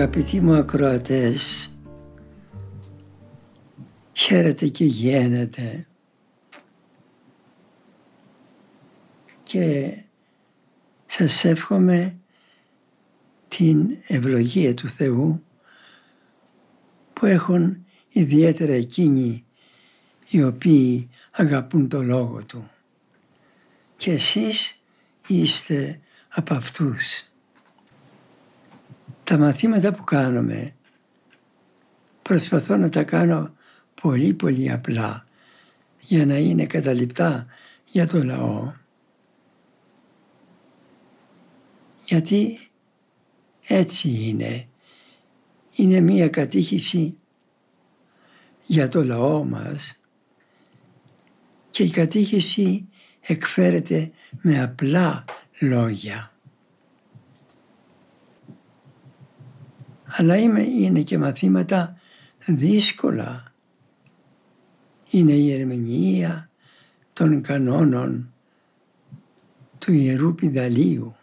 Αγαπητοί μου ακροατές, χαίρετε και γένετε και σας εύχομαι την ευλογία του Θεού που έχουν ιδιαίτερα εκείνοι οι οποίοι αγαπούν το Λόγο Του. Και εσείς είστε από αυτούς τα μαθήματα που κάνουμε προσπαθώ να τα κάνω πολύ πολύ απλά για να είναι καταληπτά για το λαό. Γιατί έτσι είναι. Είναι μία κατήχηση για το λαό μας και η κατήχηση εκφέρεται με απλά λόγια. Αλλά είναι και μαθήματα δύσκολα. Είναι η ερμηνεία των κανόνων του Ιερού Πιδαλίου.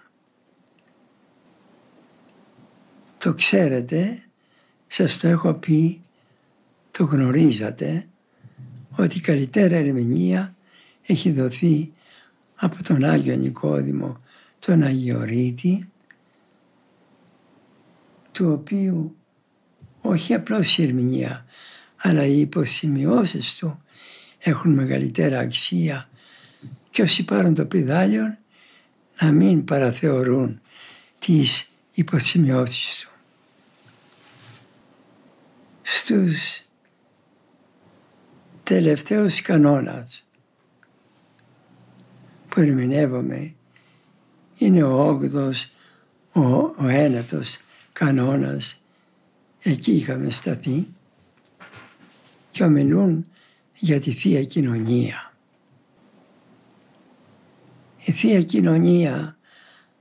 Το ξέρετε, σας το έχω πει, το γνωρίζατε, ότι η καλύτερη ερμηνεία έχει δοθεί από τον Άγιο Νικόδημο, τον Αγιορείτη, του οποίου όχι απλώς η ερμηνεία, αλλά οι υποσημειώσεις του έχουν μεγαλύτερα αξία και όσοι πάρουν το πιδάλιο να μην παραθεωρούν τις υποσημειώσεις του. Στους τελευταίους κανόνας που ερμηνεύομαι είναι ο όγδος, ο, ο ένατος κανόνας εκεί είχαμε σταθεί και ομιλούν για τη Θεία Κοινωνία. Η Θεία Κοινωνία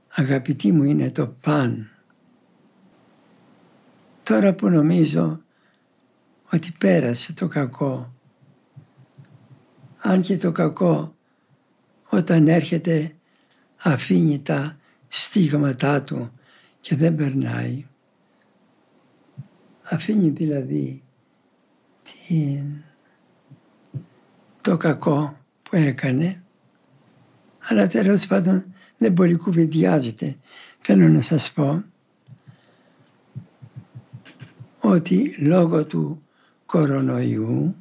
αγαπητοί μου είναι το παν. Τώρα που νομίζω ότι πέρασε το κακό, αν και το κακό όταν έρχεται αφήνει τα στίγματά του και δεν περνάει. Αφήνει δηλαδή την, το κακό που έκανε αλλά τέλος πάντων δεν πολύ κουβεντιάζεται. Θέλω να σας πω ότι λόγω του κορονοϊού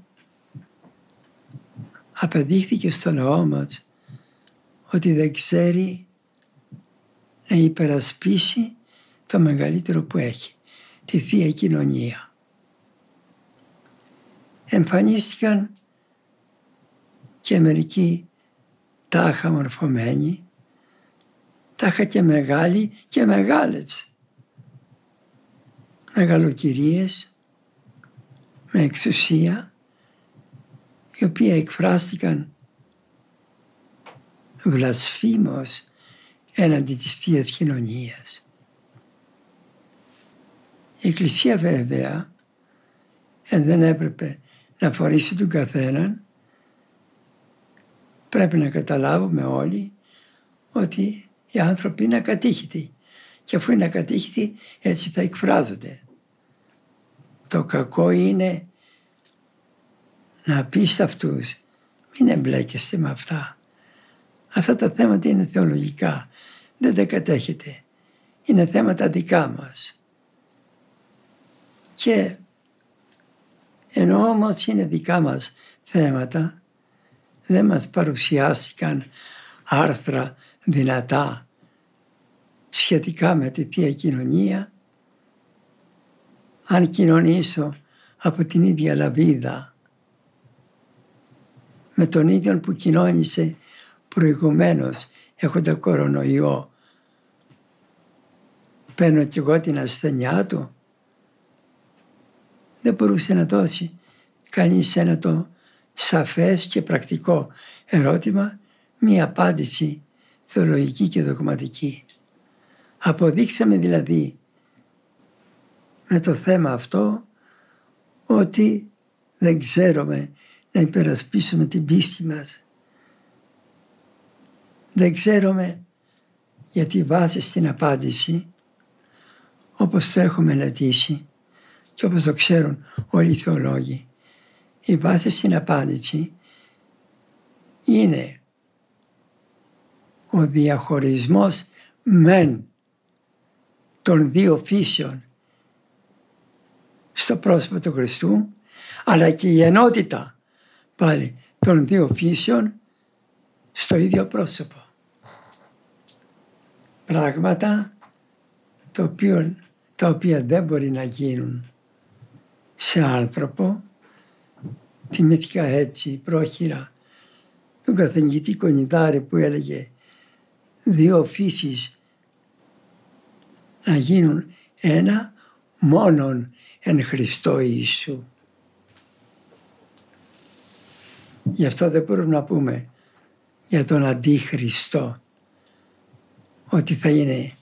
απεδείχθηκε στο λαό μας ότι δεν ξέρει να υπερασπίσει το μεγαλύτερο που έχει, τη Θεία Κοινωνία. Εμφανίστηκαν και μερικοί τάχα μορφωμένοι, τάχα και μεγάλοι και μεγάλες. Μεγαλοκυρίες με εξουσία, οι οποίοι εκφράστηκαν βλασφήμως έναντι της Θείας Κοινωνίας. Η Εκκλησία βέβαια ε, δεν έπρεπε να φορήσει τον καθέναν. Πρέπει να καταλάβουμε όλοι ότι οι άνθρωποι είναι ακατήχητοι και αφού είναι ακατήχητοι έτσι θα εκφράζονται. Το κακό είναι να πεις σε αυτούς μην εμπλέκεστε με αυτά. Αυτά τα θέματα είναι θεολογικά. Δεν τα κατέχετε. Είναι θέματα δικά μας. Και ενώ όμως είναι δικά μας θέματα, δεν μας παρουσιάστηκαν άρθρα δυνατά σχετικά με τη Θεία Κοινωνία. Αν κοινωνήσω από την ίδια λαβίδα με τον ίδιο που κοινώνησε προηγουμένως έχοντα κορονοϊό παίρνω κι εγώ την ασθενειά του. Δεν μπορούσε να δώσει κανείς ένα το σαφές και πρακτικό ερώτημα, μία απάντηση θεολογική και δογματική. Αποδείξαμε δηλαδή με το θέμα αυτό ότι δεν ξέρουμε να υπερασπίσουμε την πίστη μας. Δεν ξέρουμε γιατί βάσει στην απάντηση όπως το έχουμε μελετήσει και όπως το ξέρουν όλοι οι θεολόγοι η βάση στην απάντηση είναι ο διαχωρισμός μεν των δύο φύσεων στο πρόσωπο του Χριστού αλλά και η ενότητα πάλι των δύο φύσεων στο ίδιο πρόσωπο. Πράγματα το οποίο, τα οποία δεν μπορεί να γίνουν σε άνθρωπο. Θυμήθηκα έτσι πρόχειρα τον καθηγητή Κονιδάρη που έλεγε δύο φύσεις να γίνουν ένα μόνον εν Χριστώ Ιησού. Γι' αυτό δεν μπορούμε να πούμε για τον Αντίχριστο ότι θα είναι,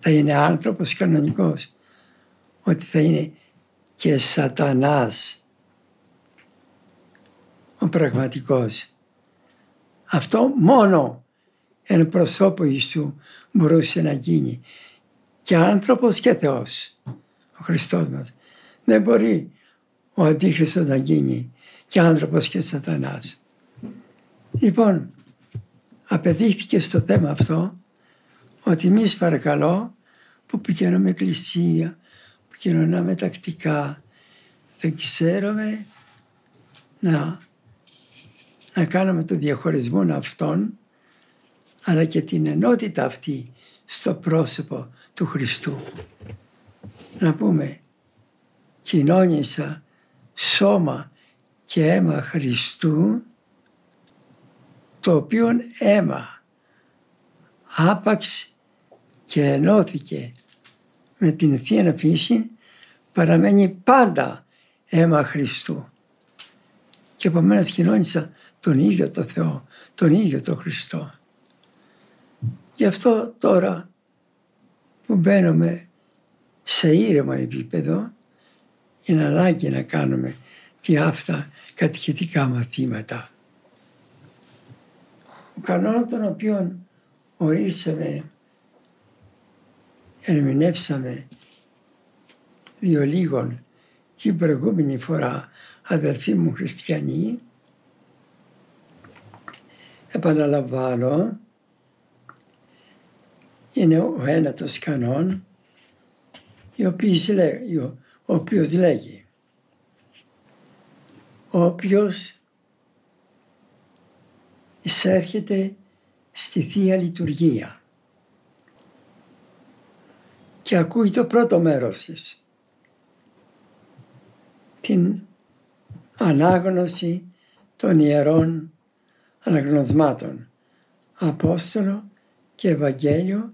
θα είναι άνθρωπος κανονικός, ότι θα είναι και σατανάς ο πραγματικός. Αυτό μόνο εν προσώπου Ιησού μπορούσε να γίνει και άνθρωπος και Θεός, ο Χριστός μας. Δεν μπορεί ο Αντίχριστος να γίνει και άνθρωπος και σατανάς. Λοιπόν, απεδείχθηκε στο θέμα αυτό ότι εμείς παρακαλώ που πηγαίνουμε εκκλησία, που κοινωνάμε τακτικά, δεν ξέρουμε να, να κάνουμε το διαχωρισμό αυτών αλλά και την ενότητα αυτή στο πρόσωπο του Χριστού. Να πούμε, κοινώνησα σώμα και αίμα Χριστού, το οποίο αίμα άπαξ και ενώθηκε με την Θεία Φύση, παραμένει πάντα αίμα Χριστού. Και επομένως κοινώνησα τον ίδιο το Θεό, τον ίδιο το Χριστό. Γι' αυτό τώρα που μπαίνουμε σε ήρεμο επίπεδο, είναι ανάγκη να κάνουμε τι αυτά κατηχητικά μαθήματα. Ο κανόνα τον οποίο ορίσαμε, ερμηνεύσαμε δύο λίγων την προηγούμενη φορά αδερφοί μου χριστιανοί, επαναλαμβάνω, είναι ο ένατος κανόν, ο οποίος λέγει όποιος εισέρχεται στη Θεία Λειτουργία και ακούει το πρώτο μέρος της, την ανάγνωση των ιερών αναγνωσμάτων, Απόστολο και Ευαγγέλιο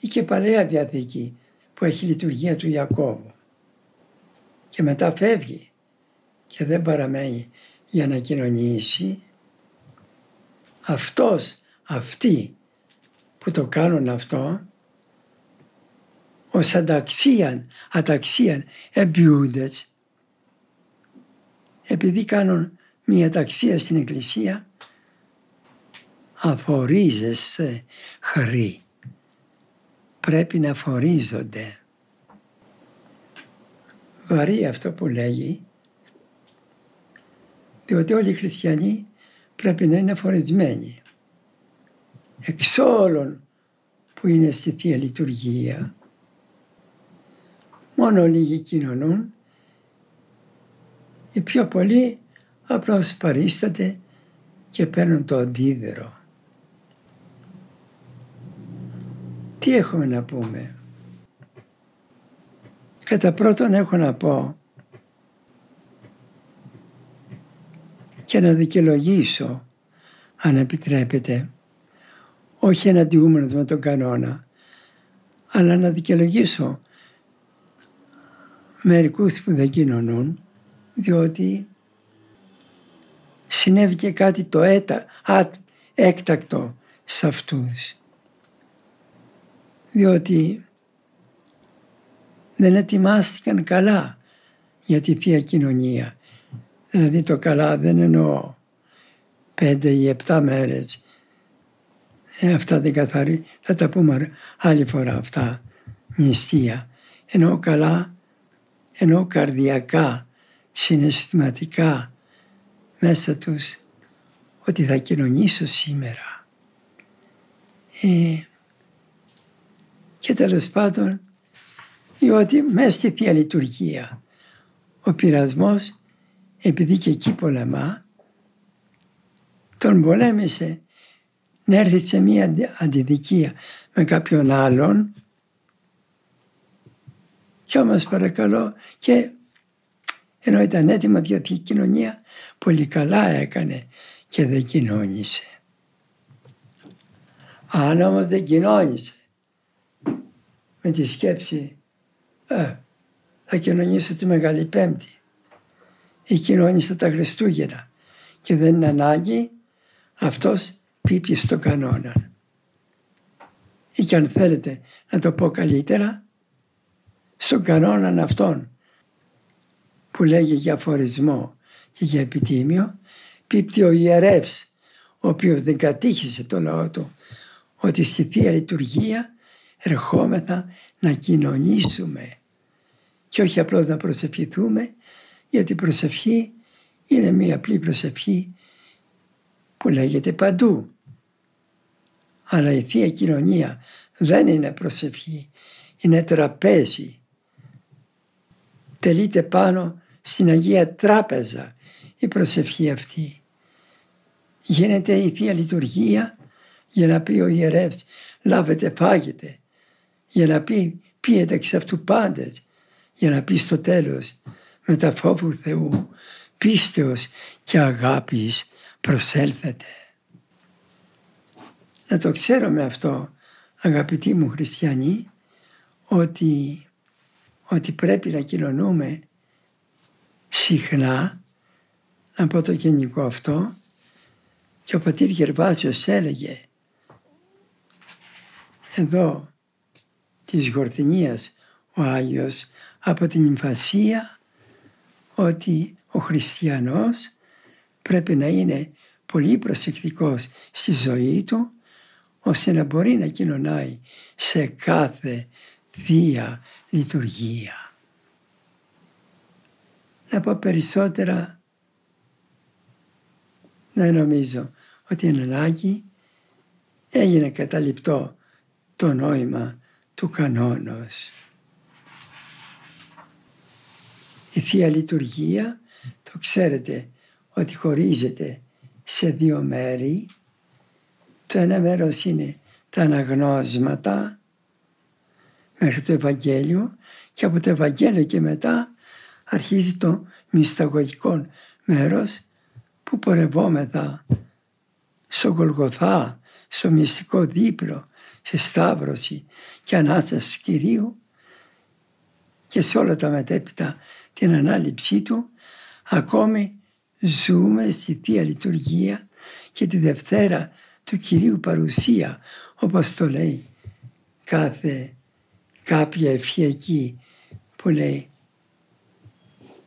ή και Παλαιά Διαθήκη που έχει λειτουργία του Ιακώβου. Και μετά φεύγει και δεν παραμένει για να κοινωνήσει, αυτός, αυτοί που το κάνουν αυτό, ως ανταξίαν, αταξίαν εμπιούντες, επειδή κάνουν μια ταξία στην εκκλησία, αφορίζεσαι χρή. Πρέπει να φορίζονται. Βαρύ αυτό που λέγει, διότι όλοι οι χριστιανοί πρέπει να είναι φορεσμένοι. Εξ όλων που είναι στη Θεία Λειτουργία. Μόνο λίγοι κοινωνούν. Οι πιο πολλοί απλώς παρίσταται και παίρνουν το αντίδερο. Τι έχουμε να πούμε; Κατά πρώτον έχω να πω και να δικαιολογήσω αν επιτρέπετε, όχι εναντιούμενος με τον κανόνα, αλλά να δικαιολογήσω μερικούς που δεν κοινωνούν, διότι συνέβη και κάτι το έτα, α, έκτακτο σε αυτούς. Διότι δεν ετοιμάστηκαν καλά για τη Θεία Κοινωνία. Δηλαδή το καλά δεν εννοώ πέντε ή επτά μέρες. Ε, αυτά δεν καθαρί, θα τα πούμε άλλη φορά αυτά, νηστεία. Εννοώ καλά, εννοώ καρδιακά, συναισθηματικά μέσα τους ότι θα κοινωνήσω σήμερα. Ε, και τέλος πάντων, διότι μέσα στη Θεία Λειτουργία ο πειρασμός, επειδή και εκεί πολεμά, τον πολέμησε να έρθει σε μία αντιδικία με κάποιον άλλον και όμως παρακαλώ και ενώ ήταν έτοιμα για την κοινωνία πολύ καλά έκανε και δεν κοινώνησε. Αν όμως δεν κοινώνησε με τη σκέψη ε, θα κοινωνήσω τη Μεγάλη Πέμπτη ή κοινώνησα τα Χριστούγεννα και δεν είναι ανάγκη αυτός πίπει στο κανόνα. Ή και αν θέλετε να το πω καλύτερα, στον κανόνα αυτόν που λέγει για αφορισμό και για επιτίμιο, πίπτει ο ιερεύς, ο οποίος δεν κατήχησε το λαό του, ότι στη Θεία Λειτουργία ερχόμεθα να κοινωνήσουμε και όχι απλώς να προσευχηθούμε, γιατί η προσευχή είναι μία απλή προσευχή που λέγεται παντού. Αλλά η Θεία Κοινωνία δεν είναι προσευχή, είναι τραπέζι. Τελείται πάνω στην Αγία Τράπεζα η προσευχή αυτή. Γίνεται η Θεία Λειτουργία για να πει ο ιερεύς λάβετε φάγετε, για να πει πίετε εξ αυτού πάντες, για να πει στο τέλος με τα φόβου Θεού πίστεως και αγάπης προσέλθετε. Να το ξέρω με αυτό αγαπητοί μου χριστιανοί ότι, ότι πρέπει να κοινωνούμε συχνά να πω το γενικό αυτό. Και ο πατήρ Γερβάσιος έλεγε εδώ της Γορτινίας ο Άγιος από την Υμφασία ότι ο χριστιανός πρέπει να είναι πολύ προσεκτικός στη ζωή του ώστε να μπορεί να κοινωνάει σε κάθε Θεία Λειτουργία. Να πω περισσότερα δεν νομίζω ότι είναι ανάγκη έγινε καταληπτό το νόημα του κανόνος. Η Θεία Λειτουργία, το ξέρετε ότι χωρίζεται σε δύο μέρη. Το ένα μέρος είναι τα αναγνώσματα μέχρι το Ευαγγέλιο και από το Ευαγγέλιο και μετά αρχίζει το μυσταγωγικό μέρος που πορευόμεθα στο Γολγοθά, στο μυστικό δίπλο, σε Σταύρωση και Ανάσταση του Κυρίου και σε όλα τα μετέπειτα την ανάληψή του, ακόμη ζούμε στη Θεία Λειτουργία και τη Δευτέρα του Κυρίου παρουσία, όπως το λέει κάθε κάποια ευχή εκεί που λέει,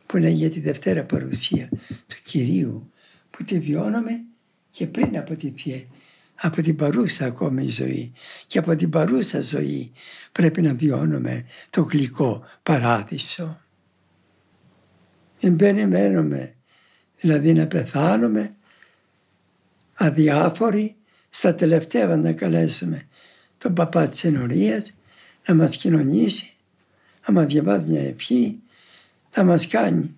που λέει για τη Δευτέρα παρουσία του Κυρίου που τη βιώνουμε και πριν από τη Θεία από την παρούσα ακόμη ζωή και από την παρούσα ζωή πρέπει να βιώνουμε το γλυκό παράδεισο. Μην περιμένουμε δηλαδή να πεθάνουμε αδιάφοροι στα τελευταία να καλέσουμε τον παπά της ενορίας να μας κοινωνήσει, να μας διαβάζει μια ευχή, θα μας κάνει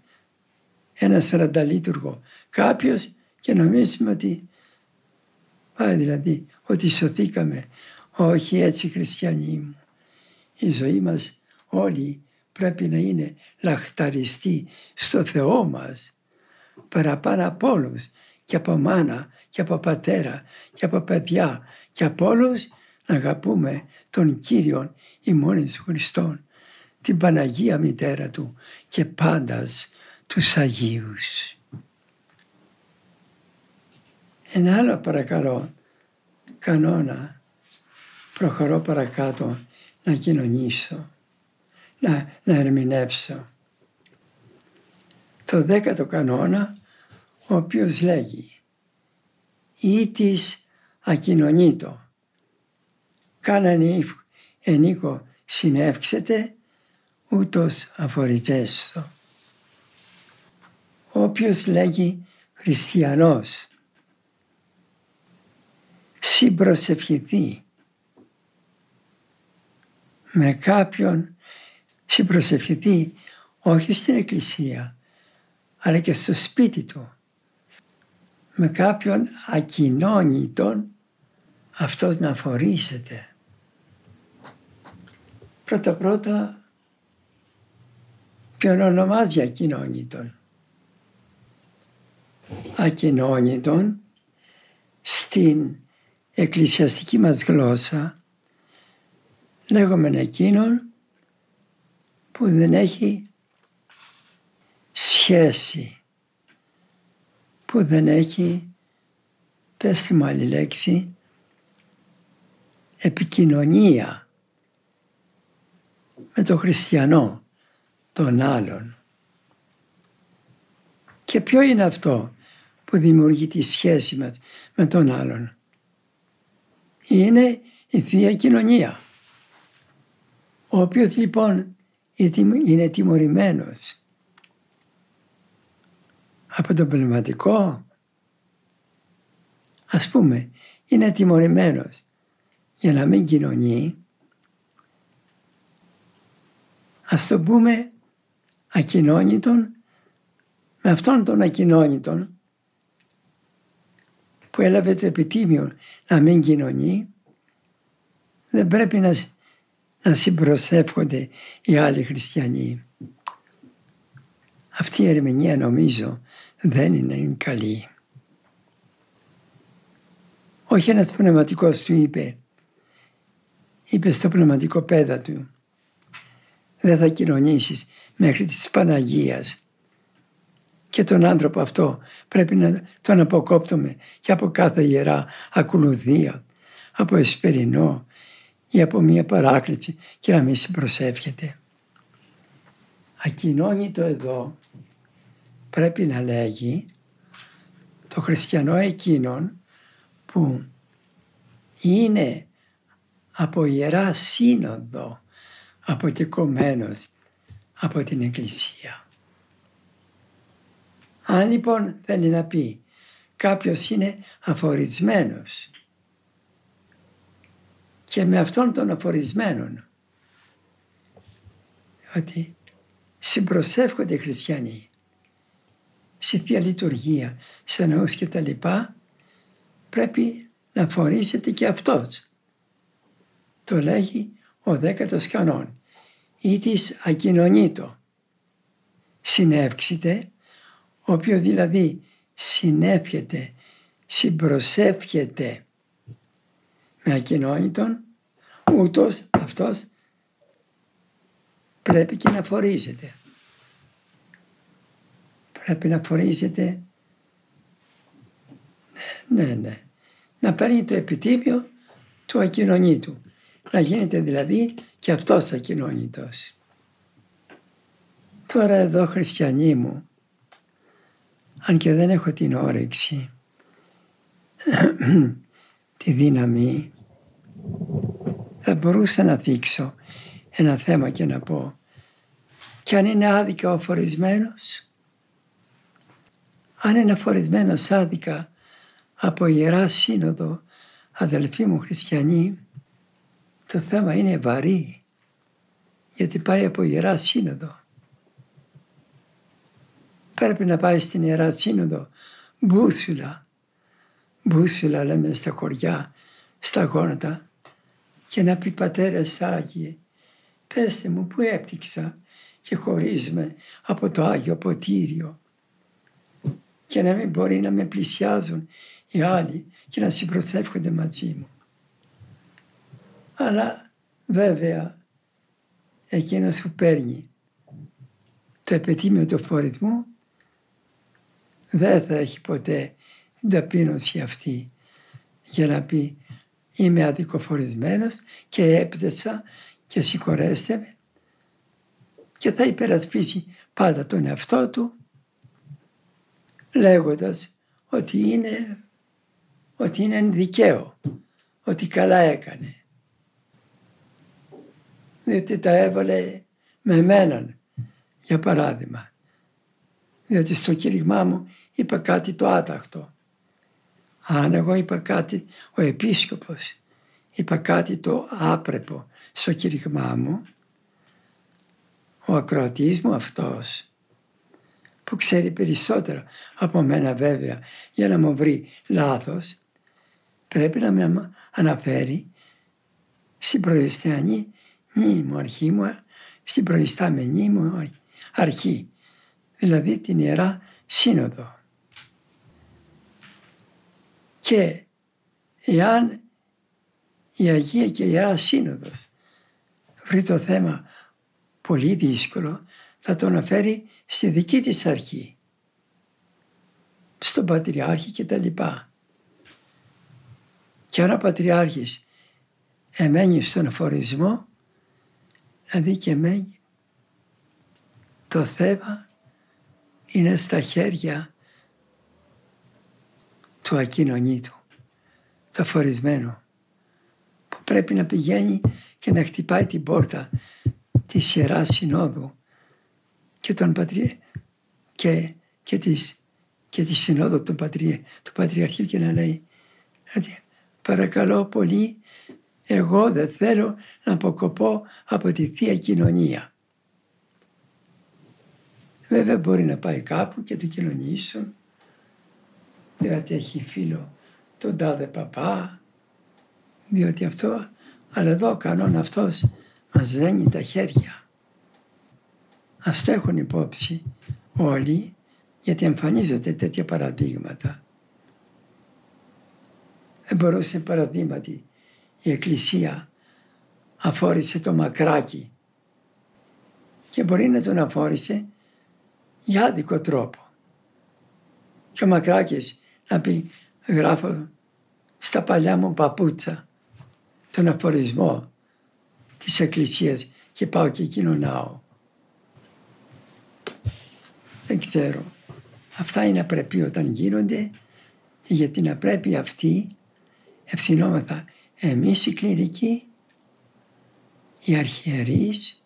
ένα σαρανταλίτουργο κάποιος και νομίζουμε ότι πάει δηλαδή ότι σωθήκαμε. Όχι έτσι χριστιανοί μου. Η ζωή μας όλοι πρέπει να είναι λαχταριστή στο Θεό μας παραπάνω από όλους και από μάνα και από πατέρα και από παιδιά και από όλους να αγαπούμε τον Κύριον ημώνης Χριστόν, την Παναγία Μητέρα Του και πάντας τους Αγίους. Ένα άλλο παρακαλώ κανόνα προχωρώ παρακάτω να κοινωνήσω, να, να ερμηνεύσω. Το δέκατο κανόνα ο οποίος λέγει «Ή της ακοινωνήτω, κάνανε ενίκο συνεύξετε, ούτως αφορητέστο». Όποιος λέγει χριστιανός, συμπροσευχηθεί με κάποιον, συμπροσευχηθεί όχι στην εκκλησία, αλλά και στο σπίτι του, με κάποιον ακοινώνητον, αυτός να φορήσεται. Πρώτα-πρώτα, ποιον ονομάζει ακοινώνητον. Ακοινώνητον στην εκκλησιαστική μας γλώσσα λέγουμε εκείνον που δεν έχει σχέση, που δεν έχει, πες τη μου άλλη λέξη, επικοινωνία με τον χριστιανό, τον άλλον. Και ποιο είναι αυτό που δημιουργεί τη σχέση μας με τον άλλον; Είναι η Θεία Κοινωνία. Ο οποίος λοιπόν είναι τιμωρημένος από το πνευματικό, ας πούμε, είναι τιμωρημένος για να μην κοινωνεί, ας το πούμε ακοινώνητον, με αυτόν τον ακοινώνητον που έλαβε το επιτίμιο να μην κοινωνεί, δεν πρέπει να, να συμπροσεύχονται οι άλλοι χριστιανοί. Αυτή η ερμηνεία νομίζω δεν είναι καλή. Όχι ένας πνευματικός του είπε, είπε στο πνευματικό πέδα του, δεν θα κοινωνήσεις μέχρι της Παναγίας και τον άνθρωπο αυτό πρέπει να τον αποκόπτουμε και από κάθε ιερά ακολουθία, από εσπερινό ή από μία παράκληση και να μην συμπροσεύχεται. Ακοινώνει εδώ πρέπει να λέγει το χριστιανό εκείνον που είναι από ιερά σύνοδο αποτεκομένος από την Εκκλησία. Αν λοιπόν θέλει να πει κάποιος είναι αφορισμένος και με αυτόν τον αφορισμένον ότι συμπροσεύχονται οι χριστιανοί σε Θεία Λειτουργία, σε ναούς και τα λοιπά, πρέπει να φορίζεται και αυτός. Το λέγει ο δέκατος κανόν. Ή της ακοινωνήτω. Συνεύξετε ο οποίο δηλαδή συνέφιεται, συμπροσεύχεται με ακοινώνητον, ούτως αυτός πρέπει και να φορίζεται. Πρέπει να φορίζεται, ναι, ναι, ναι, να παίρνει το επιτύπιο του ακοινωνίτου. Να γίνεται δηλαδή και αυτός ακοινώνητος. Τώρα εδώ χριστιανοί μου, αν και δεν έχω την όρεξη, τη δύναμη, θα μπορούσα να δείξω ένα θέμα και να πω και αν είναι άδικα ο φορισμένος, αν είναι φορισμένος άδικα από Ιερά Σύνοδο, αδελφοί μου χριστιανοί, το θέμα είναι βαρύ, γιατί πάει από Ιερά Σύνοδο πρέπει να πάει στην Ιερά Σύνοδο μπούσουλα. Μπούσουλα λέμε στα χωριά, στα γόνατα και να πει πατέρες Άγιε, πέστε μου που έπτυξα και χωρίζουμε από το Άγιο Ποτήριο. και να μην μπορεί να με πλησιάζουν οι άλλοι και να συμπροθεύχονται μαζί μου. Αλλά βέβαια εκείνος που παίρνει το επετήμιο του φορισμού δεν θα έχει ποτέ την ταπείνωση αυτή για να πει είμαι αδικοφορισμένος και έπτεσα και συγχωρέστε με και θα υπερασπίσει πάντα τον εαυτό του λέγοντας ότι είναι, ότι είναι δικαίο, ότι καλά έκανε. Διότι τα έβαλε με εμέναν, για παράδειγμα. Διότι στο κήρυγμά μου είπα κάτι το άτακτο. Αν εγώ είπα κάτι, ο επίσκοπος είπα κάτι το άπρεπο στο κήρυγμά μου, ο ακροατής μου αυτός που ξέρει περισσότερο από μένα βέβαια για να μου βρει λάθος πρέπει να με αναφέρει στην προϊστιανή μου αρχή μου, στην προϊστάμενή μου αρχή, δηλαδή την Ιερά Σύνοδο. Και εάν η Αγία και η Ιερά Σύνοδος βρει το θέμα πολύ δύσκολο, θα το αναφέρει στη δική της αρχή, στον Πατριάρχη και τα λοιπά. Και αν ο Πατριάρχης εμένει στον αφορισμό, δηλαδή και εμένει, το θέμα είναι στα χέρια του ακοινωνίτου, του αφορισμένου, που πρέπει να πηγαίνει και να χτυπάει την πόρτα της Ιεράς Συνόδου και, τον πατρι... και, και, της, και της Συνόδου του, πατρι... του Πατριαρχείου και να λέει ότι παρακαλώ πολύ εγώ δεν θέλω να αποκοπώ από τη Θεία Κοινωνία. Βέβαια μπορεί να πάει κάπου και του κοινωνήσουν διότι έχει φίλο τον τάδε παπά διότι αυτό αλλά εδώ ο κανόνα αυτός μας δένει τα χέρια. Ας το έχουν υπόψη όλοι γιατί εμφανίζονται τέτοια παραδείγματα. Δεν μπορούσε παραδείγματι η Εκκλησία αφόρησε το μακράκι και μπορεί να τον αφόρησε για άδικο τρόπο. Και ο Μακράκης να πει γράφω στα παλιά μου παπούτσα τον αφορισμό της Εκκλησίας και πάω και κοινωνάω. Δεν ξέρω. Αυτά είναι απρεπή όταν γίνονται και για την απρέπει αυτή ευθυνόμεθα εμείς οι κληρικοί, οι αρχιερείς,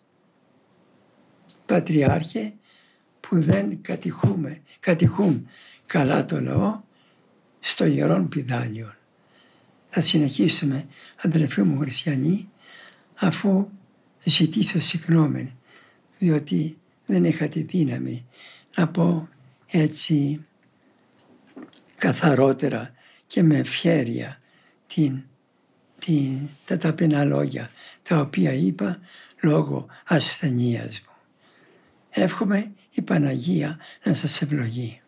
πατριάρχε που δεν κατηχούμε, κατηχούν καλά το λαό στο γερόν πιδάλιο. Θα συνεχίσουμε αδελφοί μου χριστιανοί αφού ζητήσω συγγνώμη διότι δεν είχα τη δύναμη να πω έτσι καθαρότερα και με ευχέρεια την, την, τα ταπεινά λόγια τα οποία είπα λόγω ασθενείας μου. Εύχομαι η Παναγία να σας ευλογεί.